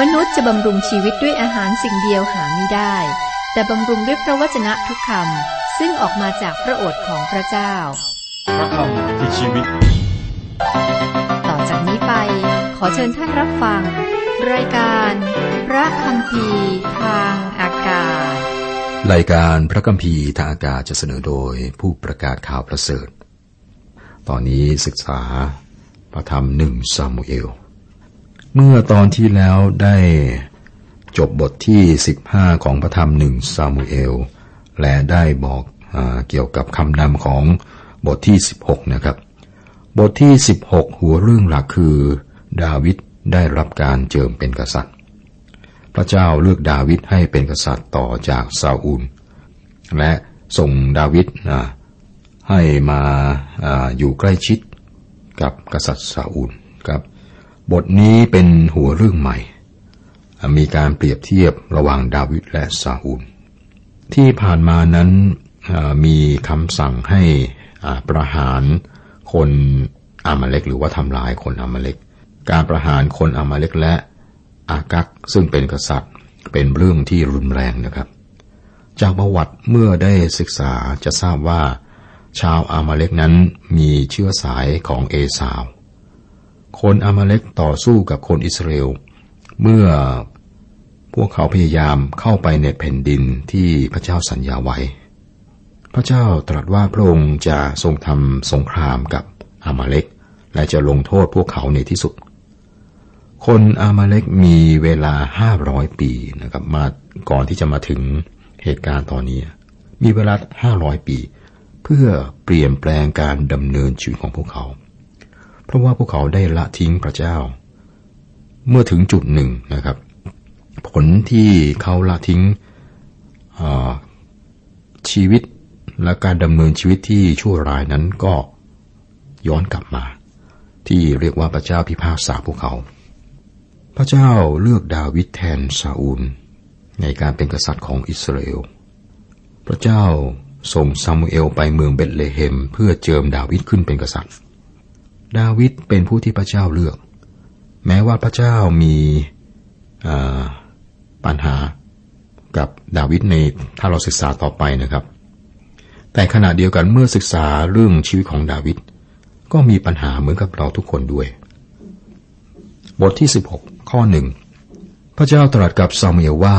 มนุษย์จะบำรุงชีวิตด้วยอาหารสิ่งเดียวหาไม่ได้ แต่บำรุงด้วยพระวจนะทุกคำซึ่งออกมาจากพระโอษฐ์ของพระเจ้า พระคำคือชีวิต ต่อจากนี้ไป ขอเชิญท่านรับฟัง รายการ พระคำพีทางอากาศ รายการพระกัมภีร์ทางอากาศจะเสนอโดยผู้ประกาศข่าวประเสริฐ ตอนนี้ศึกษาพระธรรมหนึ่งซามูเอล เมื่อตอนที่แล้วได้จบบทที่ 15 ของพระธรรมหนึ่งซามูเอล และได้บอกอเกี่ยวกับคำนำของบทที่ 16 นะครับ บทที่ 16 หัวเรื่องหลักคือ ดาวิดได้รับการเจิมเป็นกษัตริย์ พระเจ้าเลือกดาวิดให้เป็นกษัตริย์ต่อจากซาอูล และส่งดาวิดให้มาอาอยู่ใกล้ชิดกับกษัตริย์ซาอูลครับ บทนี้เป็นหัวเรื่องใหม่ มีการเปรียบเทียบระหว่างดาวิดและซาอูล ที่ผ่านมานั้นมีคำสั่งให้ประหารคนอามาเล็กหรือว่าทำลายคนอามาเล็ก การประหารคนอามาเล็กและอากักซึ่งเป็นกษัตริย์เป็นเรื่องที่รุนแรงนะครับ จากประวัติเมื่อได้ศึกษาจะทราบว่า ชาวอามาเล็กนั้นมีเชื้อสายของเอสาว คนอามาเล็กต่อสู้กับคนอิสราเอล เมื่อพวกเขาพยายามเข้าไปในแผ่นดินที่พระเจ้าสัญญาไว้ พระเจ้าตรัสว่าพระองค์จะทรงทำสงครามกับอามาเล็ก และจะลงโทษพวกเขาในที่สุด คนอามาเล็กมีเวลาห้าร้อยปีนะครับ มาก่อนที่จะมาถึงเหตุการณ์ตอนนี้ มีเวลาห้าร้อยปี เพื่อเปลี่ยนแปลงการดำเนินชีวิตของพวกเขา เพราะว่าพวกเขาได้ละทิ้งพระเจ้า เมื่อถึงจุดหนึ่งนะครับ ผลที่เขาละทิ้งชีวิตและการดำเนินชีวิตที่ชั่วร้ายนั้นก็ย้อนกลับมา ที่เรียกว่าพระเจ้าพิพากษาพวกเขา พระเจ้าเลือกดาวิดแทนซาอูล ในการเป็นกษัตริย์ของอิสราเอล พระเจ้าส่งซามูเอลไปเมืองเบธเลเฮมเพื่อเจิมดาวิดขึ้นเป็นกษัตริย์ ดาวิดเป็นผู้ที่พระเจ้าเลือก แม้ว่าพระเจ้ามีาปัญหากับดาวิดในถ้าเราศึกษาต่อไปนะครับ แต่ขณะเดียวกันเมื่อศึกษาเรื่องชีวิตของดาวิดก็มีปัญหาเหมือนกับเราทุกคนด้วย บทที่ 16 ข้อหนึ่งพระเจ้าตรัสกับซามูเอลว่า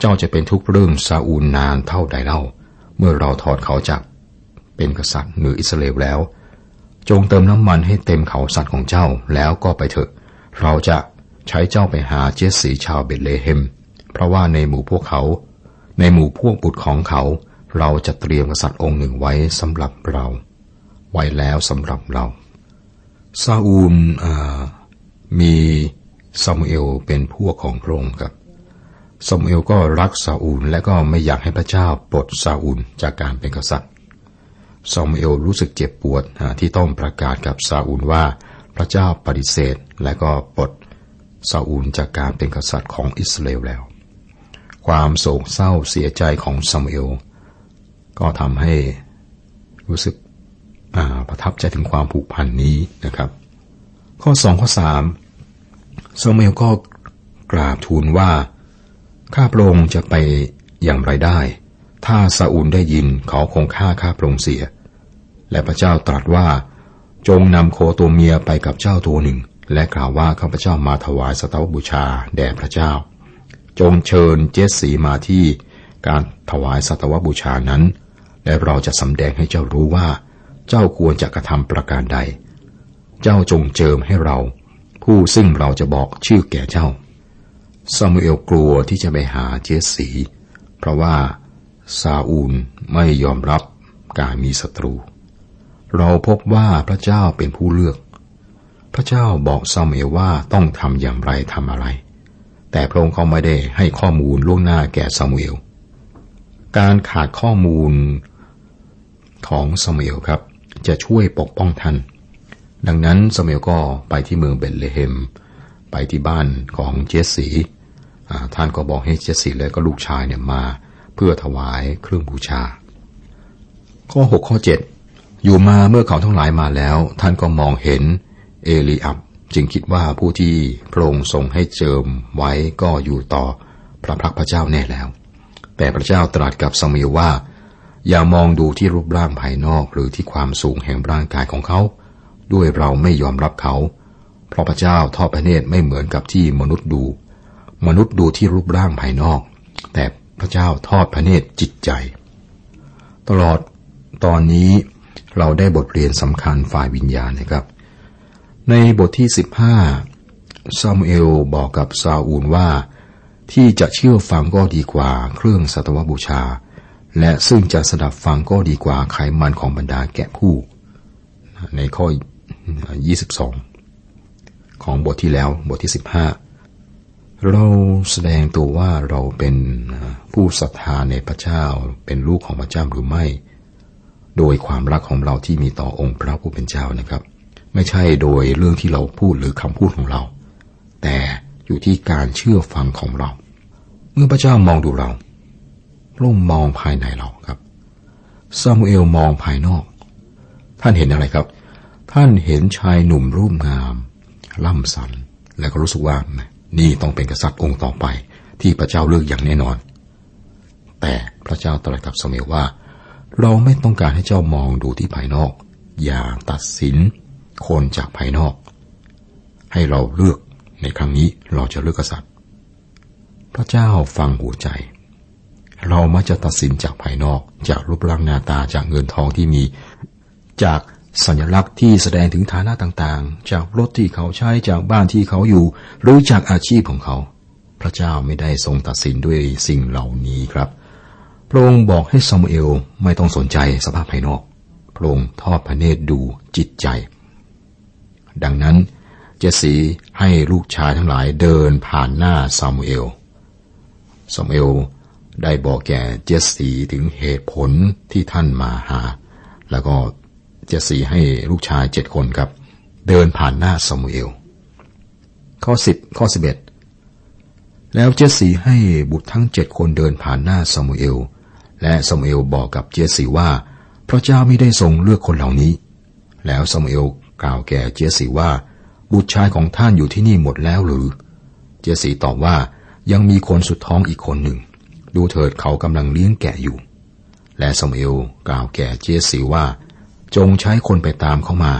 เจ้าจะเป็นทุกเรื่องซาอูลนานเท่าใดเล่า เมื่อเราถอดเขาจากเป็นกษัตริย์เหนืออิสราเอลแล้ว จงเติมน้ำมันให้เต็มเขาสัตว์ของเจ้าแล้วก็ไปเถอะ เราจะใช้เจ้าไปหาเจสสีชาวเบธเลเฮม เพราะว่าในหมู่พวกเขา ในหมู่พวกบุตรของเขา เราจะเตรียมกษัตริย์องค์หนึ่งไว้สำหรับเรา ไว้แล้วสำหรับเราซาอูลมีซามูเอลเป็นพวกของพระองค์ครับซามูเอลก็รักซาอูลและก็ไม่อยากให้พระเจ้าปลดซาอูลจากการเป็นกษัตริย์ ซามูเอลรู้สึกเจ็บปวดที่ต้องประกาศกับซาอูลว่าพระเจ้าปฏิเสธ และก็ปลดซาอูลจากการเป็นกษัตริย์ของอิสราเอลแล้ว ความโศกเศร้าเสียใจของซามูเอลก็ทำให้รู้สึกประทับใจถึงความผูกพันนี้นะครับ ข้อสองข้อสามซามูเอลก็กราบทูลว่าข้าพระองค์จะไปอย่างไรได้ ถ้าซาอูลได้ยินเขาคงฆ่าข้าพระองค์เสีย และพระเจ้าตรัสว่า จงนำโคตัวเมียไปกับเจ้าตัวหนึ่ง และกล่าวว่าข้าพเจ้ามาถวายสตวบูชาแด่พระเจ้า จงเชิญเจสสีมาที่การถวายสัตวบูชานั้น และเราจะสำแดงให้เจ้ารู้ว่า เจ้าควรจะกระทำประการใด เจ้าจงเจิมให้เรา ผู้ซึ่งเราจะบอกชื่อแก่เจ้าซามูเอลกลัวที่จะไปหาเจสสี เพราะว่าซาอูลไม่ยอมรับการมีศัตรู เราพบว่าพระเจ้าเป็นผู้เลือก พระเจ้าบอกซามเอลว่าต้องทำอย่างไรทำอะไร แต่พระองค์ก็ไม่ได้ให้ข้อมูลล่วงหน้าแก่ซามูเอล การขาดข้อมูลของซามูเอลครับ จะช่วยปกป้องท่าน ดังนั้นซามูเอลก็ไปที่เมืองเบธเลเฮม ไปที่บ้านของเจสสีท่านก็บอกให้เจสสีและก็ลูกชายเนี่ยมา เพื่อถวายเครื่องบูชา ข้อ 6 ข้อ 7 อยู่มาเมื่อเขาทั้งหลายมาแล้ว ท่านก็มองเห็นเอลีอับจึงคิดว่าผู้ที่พระองค์ทรงให้เจิมไว้ก็อยู่ต่อพระพักพระเจ้าแน่แล้ว แต่พระเจ้าตรัสกับสมุเอลว่า อย่ามองดูที่รูปร่างภายนอกหรือที่ความสูงแห่งร่างกายของเขา ด้วยเราไม่ยอมรับเขา เพราะพระเจ้าทอดพระเนตรไม่เหมือนกับที่มนุษย์ดู มนุษย์ดูที่รูปร่างภายนอก แต่พระเจ้าทอดพระเนตรจิตใจ ตลอดตอนนี้ เราได้บทเรียนสำคัญฝ่ายวิญญาณนะครับ ในบทที่ 15ซามูเอลบอกกับซาอูลว่า ที่จะเชื่อฟังก็ดีกว่าเครื่องสัตวบูชา และซึ่งจะสดับฟังก็ดีกว่าไขมันของบรรดาแกะผู้ ในข้อ 22 ของบทที่แล้วบทที่ 15 เราแสดงตัวว่าเราเป็นผู้ศรัทธาในพระเจ้าเป็นลูกของพระเจ้าหรือไม่ โดยความรักของเราที่มีต่อองค์พระผู้เป็นเจ้านะครับ ไม่ใช่โดยเรื่องที่เราพูดหรือคำพูดของเรา แต่อยู่ที่การเชื่อฟังของเรา เมื่อพระเจ้ามองดูเราพระองค์มองภายในเราครับซามูเอลมองภายนอก ท่านเห็นอะไรครับ ท่านเห็นชายหนุ่มรูปงาม ล่ำสัน และก็รู้สึกว่านี่ต้องเป็นกษัตริย์องค์ต่อไป ที่พระเจ้าเลือกอย่างแน่นอน แต่พระเจ้าตรัสกับซามูเอลว่า เราไม่ต้องการให้เจ้ามองดูที่ภายนอก อย่าตัดสินคนจากภายนอก ให้เราเลือกในครั้งนี้เราจะเลือกกษัตริย์ พระเจ้าฟังหัวใจ เรามักจะตัดสินจากภายนอก จากรูปร่างหน้าตาจากเงินทองที่มี จากสัญลักษณ์ที่แสดงถึงฐานะต่างๆ จากรถที่เขาใช้จากบ้านที่เขาอยู่ หรือจากอาชีพของเขา พระเจ้าไม่ได้ทรงตัดสินด้วยสิ่งเหล่านี้ครับ พระองค์บอกให้ซามูเอลไม่ต้องสนใจสภาพภายนอก พระองค์ทอดพระเนตรดูจิตใจ ดังนั้นเจสีให้ลูกชายทั้งหลายเดินผ่านหน้าซามูเอล ซามูเอลได้บอกแก่เจสีถึงเหตุผลที่ท่านมาหา แล้วก็เจสีให้ลูกชายเจ็ดคนครับ เดินผ่านหน้าซามูเอล ข้อสิบข้อสิบเอ็ดแล้วเจสีให้บุตรทั้งเจ็ดคนเดินผ่านหน้าซามูเอล และซามูเอลบอกกับเจสีว่า พระเจ้าไม่ได้ทรงเลือกคนเหล่านี้ แล้วซามูเอลกล่าวแก่เจสีว่า บุตรชายของท่านอยู่ที่นี่หมดแล้วหรือ เจสีตอบว่ายังมีคนสุดท้องอีกคนหนึ่ง ดูเถิดเขากำลังเลี้ยงแกะอยู่ และซามูเอลกล่าวแก่เจสีว่า จงใช้คนไปตามเขามา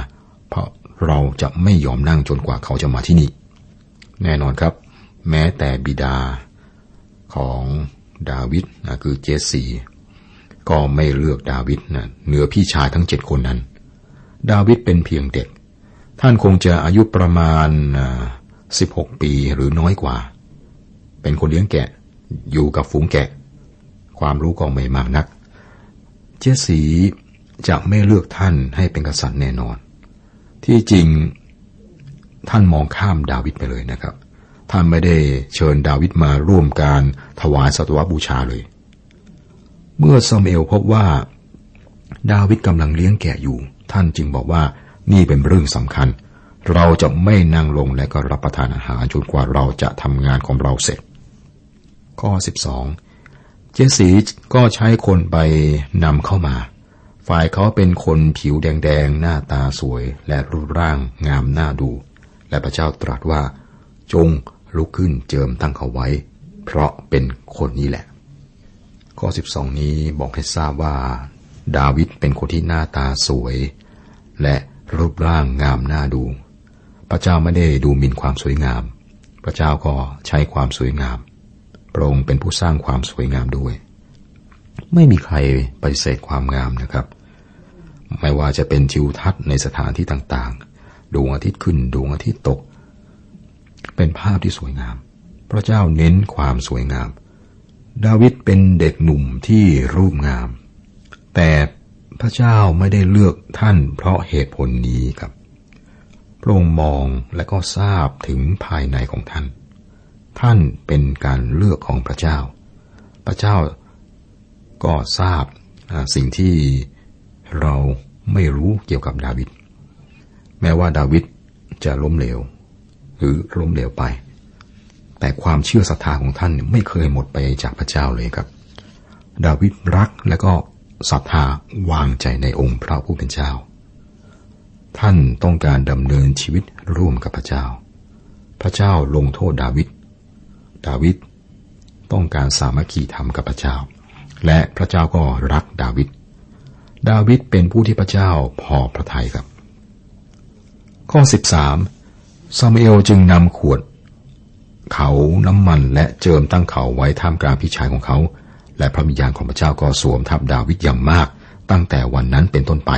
เพราะเราจะไม่ยอมนั่งจนกว่าเขาจะมาที่นี่ แน่นอนครับ แม้แต่บิดาของ ดาวิดนะคือเจสซีก็ไม่เลือกดาวิดนะเหนือพี่ชายทั้งเจ็ดคนนั้น ดาวิดเป็นเพียงเด็ก ท่านคงจะอายุประมาณสิบหกปีหรือน้อยกว่า เป็นคนเลี้ยงแกะ อยู่กับฝูงแกะ ความรู้ก็ไม่มากนัก เจสซีจะไม่เลือกท่านให้เป็นกษัตริย์แน่นอน ที่จริงท่านมองข้ามดาวิดไปเลยนะครับ ท่านไม่ได้เชิญดาวิดมาร่วมการถวายสัตวบูชาเลย เมื่อซามเอลพบว่า ดาวิดกำลังเลี้ยงแกะอยู่ ท่านจึงบอกว่านี่เป็นเรื่องสำคัญ เราจะไม่นั่งลงและก็รับประทานอาหารจนกว่าเราจะทำงานของเราเสร็จ ข้อ 12 เจสีก็ใช้คนไปนำเข้ามา ฝ่ายเขาเป็นคนผิวแดงๆ หน้าตาสวยและรูปร่างงามน่าดู และพระเจ้าตรัสว่าจง ลุกขึ้นเจิมตั้งเขาไว้ เพราะเป็นคนนี้แหละ ข้อ 12 นี้บอกให้ทราบว่า ดาวิดเป็นคนที่หน้าตาสวย และรูปร่างงามน่าดู พระเจ้าไม่ได้ดูหมิ่นความสวยงาม พระเจ้าก็ใช้ความสวยงาม พระองค์เป็นผู้สร้างความสวยงามด้วย ไม่มีใครปฏิเสธความงามนะครับ ไม่ว่าจะเป็นทิวทัศน์ในสถานที่ต่างๆ ดวงอาทิตย์ขึ้น ดวงอาทิตย์ตก เป็นภาพที่สวยงาม พระเจ้าเน้นความสวยงาม ดาวิดเป็นเด็กหนุ่มที่รูปงาม แต่พระเจ้าไม่ได้เลือกท่านเพราะเหตุผลนี้ครับ พระองค์มองและก็ทราบถึงภายในของท่าน ท่านเป็นการเลือกของพระเจ้า พระเจ้าก็ทราบสิ่งที่เราไม่รู้เกี่ยวกับดาวิด แม้ว่าดาวิดจะล้มเหลว หรือล้มเหลวไป แต่ความเชื่อศรัทธาของท่านไม่เคยหมดไปจากพระเจ้าเลยครับ ดาวิดรักและก็ศรัทธาวางใจในองค์พระผู้เป็นเจ้า ท่านต้องการดำเนินชีวิตร่วมกับพระเจ้า พระเจ้าลงโทษดาวิด ดาวิดต้องการสามัคคีธรรมกับพระเจ้า และพระเจ้าก็รักดาวิด ดาวิดเป็นผู้ที่พระเจ้าพอพระทัยครับ ข้อ 13 ซามูเอลจึงนำขวด เขาน้ำมันและเจิมตั้งเขาไว้ท่ามกลางพี่ชายของเขา และพระวิญญาณของพระเจ้าก็สวมทับดาวิดอย่างมาก ตั้งแต่วันนั้นเป็นต้นไป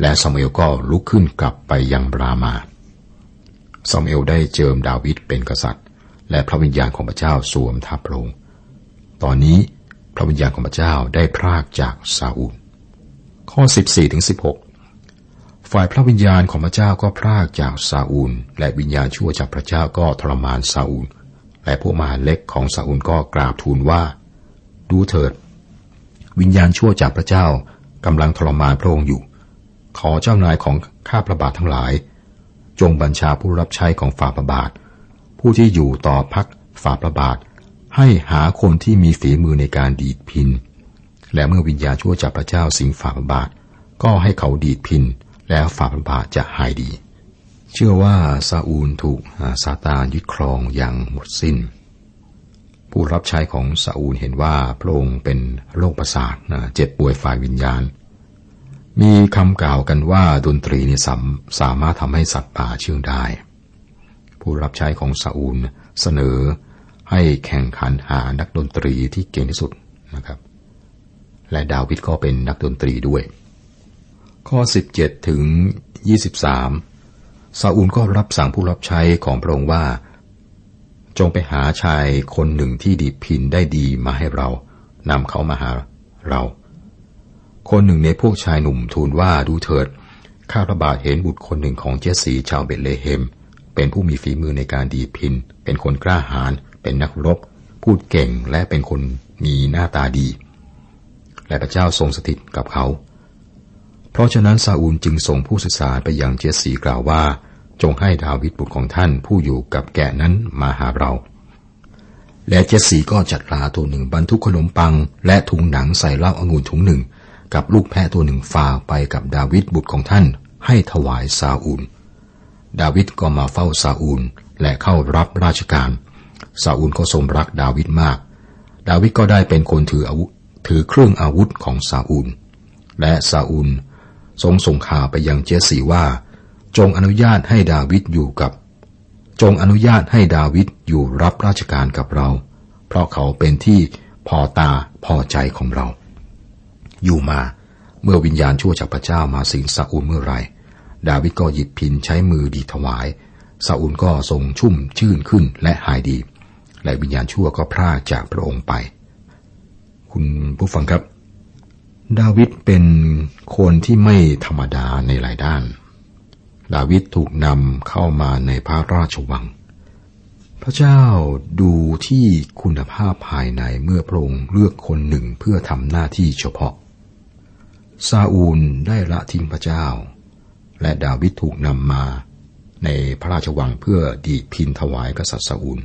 และซามูเอลก็ลุกขึ้นกลับไปยังรามาซามูเอลได้เจิมดาวิดเป็นกษัตริย์ และพระวิญญาณของพระเจ้าสวมทับพระองตอนนี้พระวิญญาณของพระเจ้าได้พรากจากซาอูลข้อ 14ถึง16 ฝ่ายพระวิญญาณของพระเจ้าก็พรากจากซาอูล และวิญญาณชั่วจากพระเจ้าก็ทรมานซาอูล และพวกมหาเล็กของซาอูลก็กราบทูลว่า ดูเถิด วิญญาณชั่วจากพระเจ้ากำลังทรมานพระองค์อยู่ ขอเจ้านายของข้าพระบาททั้งหลาย จงบัญชาผู้รับใช้ของฝ่าพระบาท ผู้ที่อยู่ต่อพักฝ่าพระบาท ให้หาคนที่มีฝีมือในการดีดพิน และเมื่อวิญญาณชั่วจากพระเจ้าสิงฝ่าพระบาท ก็ให้เขาดีดพิน แล้วฝ่าพระบาทจะหายดี เชื่อว่าซาอูลถูกซาตานยึดครองอย่างหมดสิน้น ผู้รับใช้ของซาอูลเห็นว่าพระองค์เป็นโรคประสาทเจ็บป่วยฝ่ายวิญญาณ มีคำกล่าวกันว่าดนตรีนี่สาสามารถทำให้สัตว์ป่าเชื่องได้ ผู้รับใช้ของซาอูลเสนอให้แข่งขันหานักดนตรีที่เก่งที่สุดนะครับ และดาวิดก็เป็นนักดนตรีด้วย ข้อ 17 ถึง 23 ซาอูลก็รับสั่งผู้รับใช้ของพระองค์ว่า จงไปหาชายคนหนึ่งที่ดีพินได้ดีมาให้เรานำเขามาหาเรา คนหนึ่งในพวกชายหนุ่มทูลว่าดูเถิด ข้าพระบาทเห็นบุตรคนหนึ่งของเจสสีชาวเบตเลเฮม เป็นผู้มีฝีมือในการดีพิน เป็นคนกล้าหาญ เป็นนักรบ พูดเก่งและเป็นคนมีหน้าตาดี และพระเจ้าทรงสถิตกับเขา เพราะฉะนั้นซาอูลจึงส่งผู้ศึกษาไปยังเจสีกล่าวว่า จงให้ดาวิดบุตรของท่านผู้อยู่กับแกะนั้นมาหาเรา และเจสสีก็จัดลาตัวหนึ่งบรรทุกขนมปัง และถุงหนังใส่เหล้าองุ่นถุงหนึ่ง กับลูกแพะตัวหนึ่งฝากไปกับดาวิดบุตรของท่าน ให้ถวายซาอูล ดาวิดก็มาเฝ้าซาอูลและเข้ารับราชการ ซาอูลก็ทรงรักดาวิดมาก ดาวิดก็ได้เป็นคนถืออาวุธถือเครื่องอาวุธของซาอูล และซาอูล ทรงส่งข่าวไปยังเจสีว่า จงอนุญาตให้ดาวิดอยู่กับ จงอนุญาตให้ดาวิดอยู่รับราชการกับเรา เพราะเขาเป็นที่พอตาพอใจของเรา อยู่มาเมื่อวิญญาณชั่วจากพระเจ้ามาสิงซาอูลเมื่อไรดาวิดก็หยิบพินใช้มือดีถวายซาอูลก็ทรงชุ่มชื่นขึ้นและหายดี และวิญญาณชั่วก็พรากจากพระองค์ไป คุณผู้ฟังครับ ดาวิดเป็นคนที่ไม่ธรรมดาในหลายด้าน ดาวิดถูกนำเข้ามาในพระราชวัง พระเจ้าดูที่คุณภาพภายในเมื่อพระองค์เลือกคนหนึ่งเพื่อทำหน้าที่เฉพาะ ซาอูลได้ละทิ้งพระเจ้า และดาวิดถูกนำมาในพระราชวังเพื่อดีดพินถวายกษัตริย์ซาอูล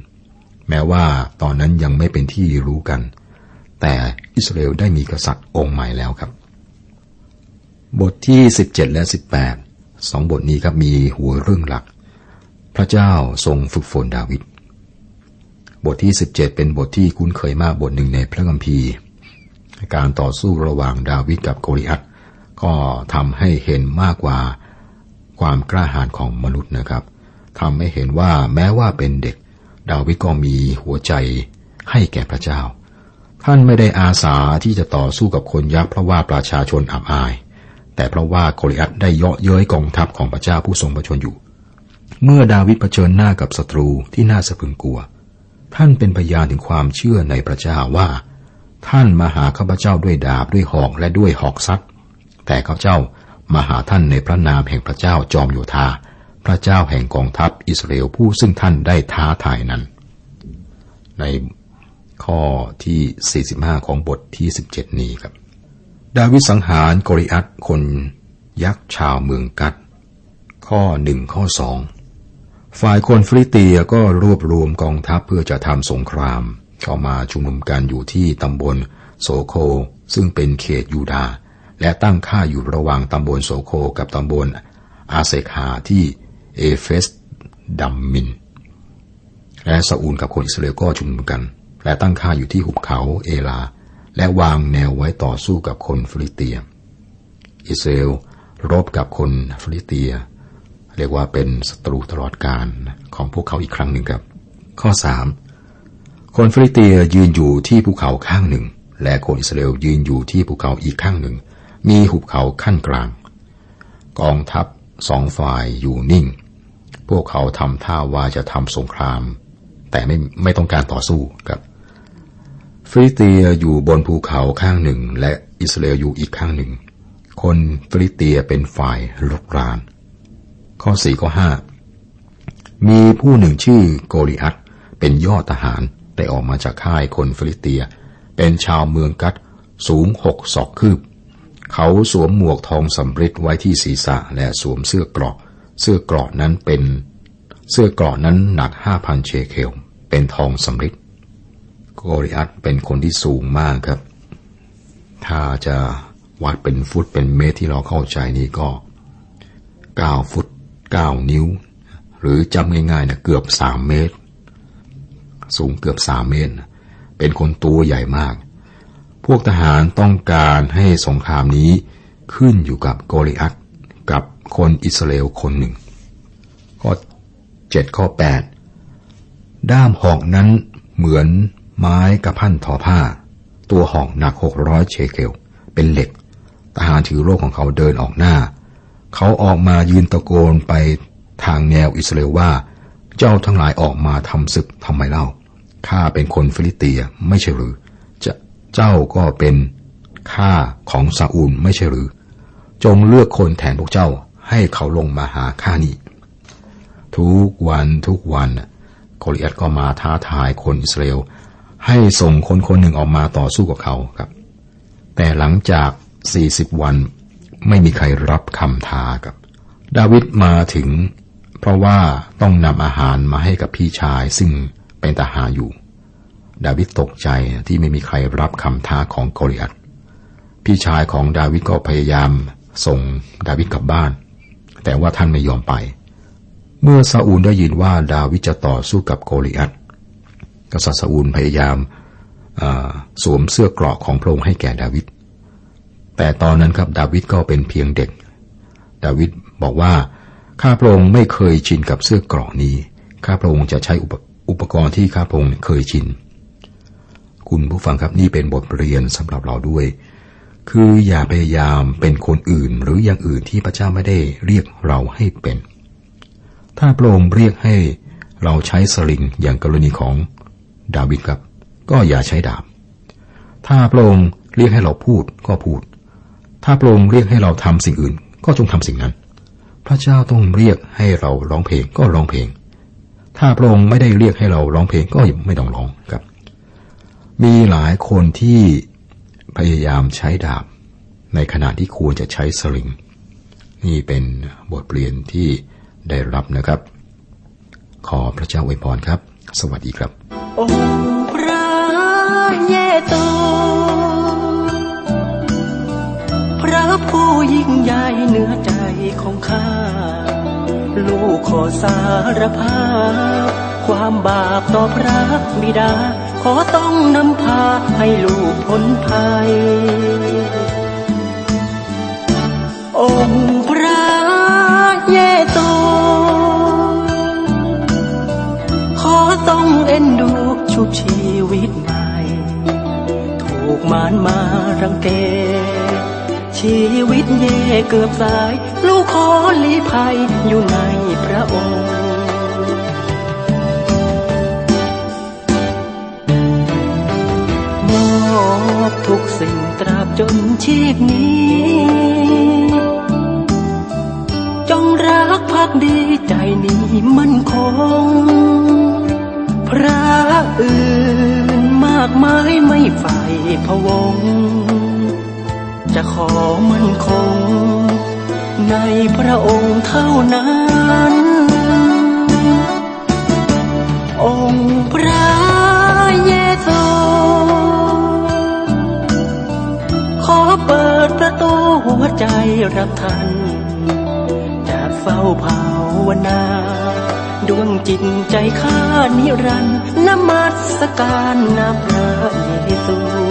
แม้ว่าตอนนั้นยังไม่เป็นที่รู้กัน แต่อิสราเอลได้มีกษัตริย์องค์ใหม่แล้วครับ บทที่ 17 และ 18 สองบทนี้ครับมีหัวเรื่องหลัก พระเจ้าทรงฝึกฝนดาวิดบทที่ 17 เป็นบทที่คุ้นเคยมากบทหนึ่งในพระคัมภีร์ การต่อสู้ระหว่างดาวิดกับโกลิอัตก็ทำให้เห็นมากกว่าความกล้าหาญของมนุษย์นะครับทำให้เห็นว่าแม้ว่าเป็นเด็ก ดาวิดก็มีหัวใจให้แก่พระเจ้า ท่านไม่ได้อาสาที่จะต่อสู้กับคนยักษ์เพราะว่าประชาชนอับอาย แต่เพราะว่าโกลิอัตได้เยาะเย้ยกองทัพของพระเจ้าผู้ทรงประชนอยู่ เมื่อดาวิดเผชิญหน้ากับศัตรูที่น่าสะพรึงกลัว ท่านเป็นพยานถึงความเชื่อในพระเจ้าว่า ท่านมาหาข้าพเจ้าด้วยดาบด้วยหอกและด้วยหอกซัดแต่ข้าพเจ้ามาหาท่านในพระนามแห่งพระเจ้าจอมโยธา พระเจ้าแห่งกองทัพอิสราเอลผู้ซึ่งท่านได้ท้าทายนั้น ใน ข้อที่ 45 ของบทที่ 17 นี้ครับ ดาวิดสังหารโกลิอัทคนยักษ์ชาวเมืองกัด ข้อหนึ่งข้อสองฝ่ายคนฟีลิสเตียก็รวบรวมกองทัพเพื่อจะทำสงคราม เข้ามาชุมนุมกันอยู่ที่ตำบลโสโค ซึ่งเป็นเขตยูดา และตั้งค่ายอยู่ระหว่างตำบลโสโคกับตำบลอาเซคาที่เอเฟสดัมมิน และซาอูลกับคนอิสราเอลก็ชุมนุมกัน และตั้งค่ายอยู่ที่หุบเขาเอลา และวางแนวไว้ต่อสู้กับคนฟีลิสเตีย อิสราเอลรบกับคนฟีลิสเตีย เรียกว่าเป็นศัตรูตลอดกาลของพวกเขาอีกครั้งหนึ่งครับ ข้อสามคนฟีลิสเตียยืนอยู่ที่ภูเขาข้างหนึ่ง และคนอิสราเอลยืนอยู่ที่ภูเขาอีกข้างหนึ่ง มีหุบเขาคั่นกลาง กองทัพสองฝ่ายอยู่นิ่ง พวกเขาทำท่าว่าจะทำสงคราม แต่ไม่ไม่ต้องการต่อสู้ครับ ฟีลิสเตียอยู่บนภูเขาข้างหนึ่ง และอิสราเอลอยู่อีกข้างหนึ่ง คนฟีลิสเตียเป็นฝ่ายรุกราน ข้อสี่ข้อห้ามีผู้หนึ่งชื่อโกลิอัทเป็นยอดทหารได้ออกมาจากค่ายคนฟีลิสเตีย เป็นชาวเมืองกัทสูงหกศอกคืบ เขาสวมหมวกทองสำริดไว้ที่ศีรษะและสวมเสื้อกราะเสื้อกราะนั้นเป็น เสื้อกราะนั้นหนักห้าพันเชเคลเป็นทองสำริด โกริอัตเป็นคนที่สูงมากครับ ถ้าจะวัดเป็นฟุตเป็นเมตรที่เราเข้าใจนี้ก็เก้าฟุตเก้านิ้ว หรือจำง่ายๆนะเกือบสามเมตร สูงเกือบสามเมตร เป็นคนตัวใหญ่มาก พวกทหารต้องการให้สงครามนี้ขึ้นอยู่กับโกลิอัตกับคนอิสราเอลคนหนึ่ง ข้อเจ็ดข้อแปดด้ามหอกนั้นเหมือน ไม้กระพันทอผ้า ตัวห่อกหนักหกร้อยเชเคลเป็นเหล็ก ทหารถือโลกของเขาเดินออกหน้า เขาออกมายืนตะโกนไปทางแนวอิสราเอลว่า เจ้าทั้งหลายออกมาทำศึกทำไมเล่า ข้าเป็นคนฟิลิเตียไม่ใช่หรือ จะเจ้าก็เป็นข้าของซาอูลไม่ใช่หรือ จงเลือกคนแทนพวกเจ้าให้เขาลงมาหาข้านี่ ทุกวันทุกวันโกลิอัตก็มาท้าทายคนอิสราเอล ให้ส่งคนคนหนึ่งออกมาต่อสู้กับเขาครับ แต่หลังจาก 40 วันไม่มีใครรับคำท้าครับ ดาวิดมาถึง เพราะว่าต้องนำอาหารมาให้กับพี่ชายซึ่งเป็นทหารอยู่ ดาวิดตกใจที่ไม่มีใครรับคำท้าของโกลิอัตพี่ชายของดาวิดก็พยายามส่งดาวิดกลับบ้าน แต่ว่าท่านไม่ยอมไป เมื่อซาอูลได้ยินว่าดาวิดจะต่อสู้กับโกลิอัต กษัตริย์ซาอูลพยายามสวมเสื้อเกราะของพระองค์ให้แก่ดาวิด แต่ตอนนั้นครับดาวิดก็เป็นเพียงเด็ก ดาวิดบอกว่าข้าพระองค์ไม่เคยชินกับเสื้อเกราะนี้ ข้าพระองค์จะใช้อุปอุปกรณ์ที่ข้าพระองค์เคยชิน คุณผู้ฟังครับนี่เป็นบทเรียนสำหรับเราด้วย คืออย่าพยายามเป็นคนอื่นหรืออย่างอื่นที่พระเจ้าไม่ได้เรียกเราให้เป็น ถ้าพระองค์เรียกให้เราใช้สลิงอย่างกรณีของ ดาวิดครับ ก็อย่าใช้ดาบ ถ้าพระองค์เรียกให้เราพูดก็พูด ถ้าพระองค์เรียกให้เราทำสิ่งอื่น ก็จงทำสิ่งนั้น พระเจ้าต้องเรียกให้เราร้องเพลงก็ร้องเพลง ถ้าพระองค์ไม่ได้เรียกให้เราร้องเพลงก็ไม่ต้องร้องครับ มีหลายคนที่พยายามใช้ดาบ ในขณะที่ควรจะใช้สลิง นี่เป็นบทเรียนที่ได้รับนะครับ ขอพระเจ้าอวยพรครับ สวัสดีครับ โอ้พระเยโต พระผู้ยิ่งใหญ่เหนือใจของข้า ลูกขอสารภาพ ความบาปต่อพระบิดา ขอต้องนำพาให้ลูกพ้นภัย องค์พระเยโต ขอต้องเอ็นดู ชุบชีวิตใหม่ ถูกมารมารังเก ชีวิตเย่เกือบสาย ลูกขอลีภัยอยู่ในพระองค์มอบทุกสิ่งตราบจนชีพนี้ จงรักภักดีใจนี้มั่นคง พระอื่นมากมายไม่ใฝ่พะวง จะขอมั่นคง ในพระองค์เท่านั้น องค์พระเยซูขอเปิดประตูหัวใจรับท่านจากสฝ้าภาวนา ดวงจิตใจข้านิรันดร์นมัสการนาพระเยซู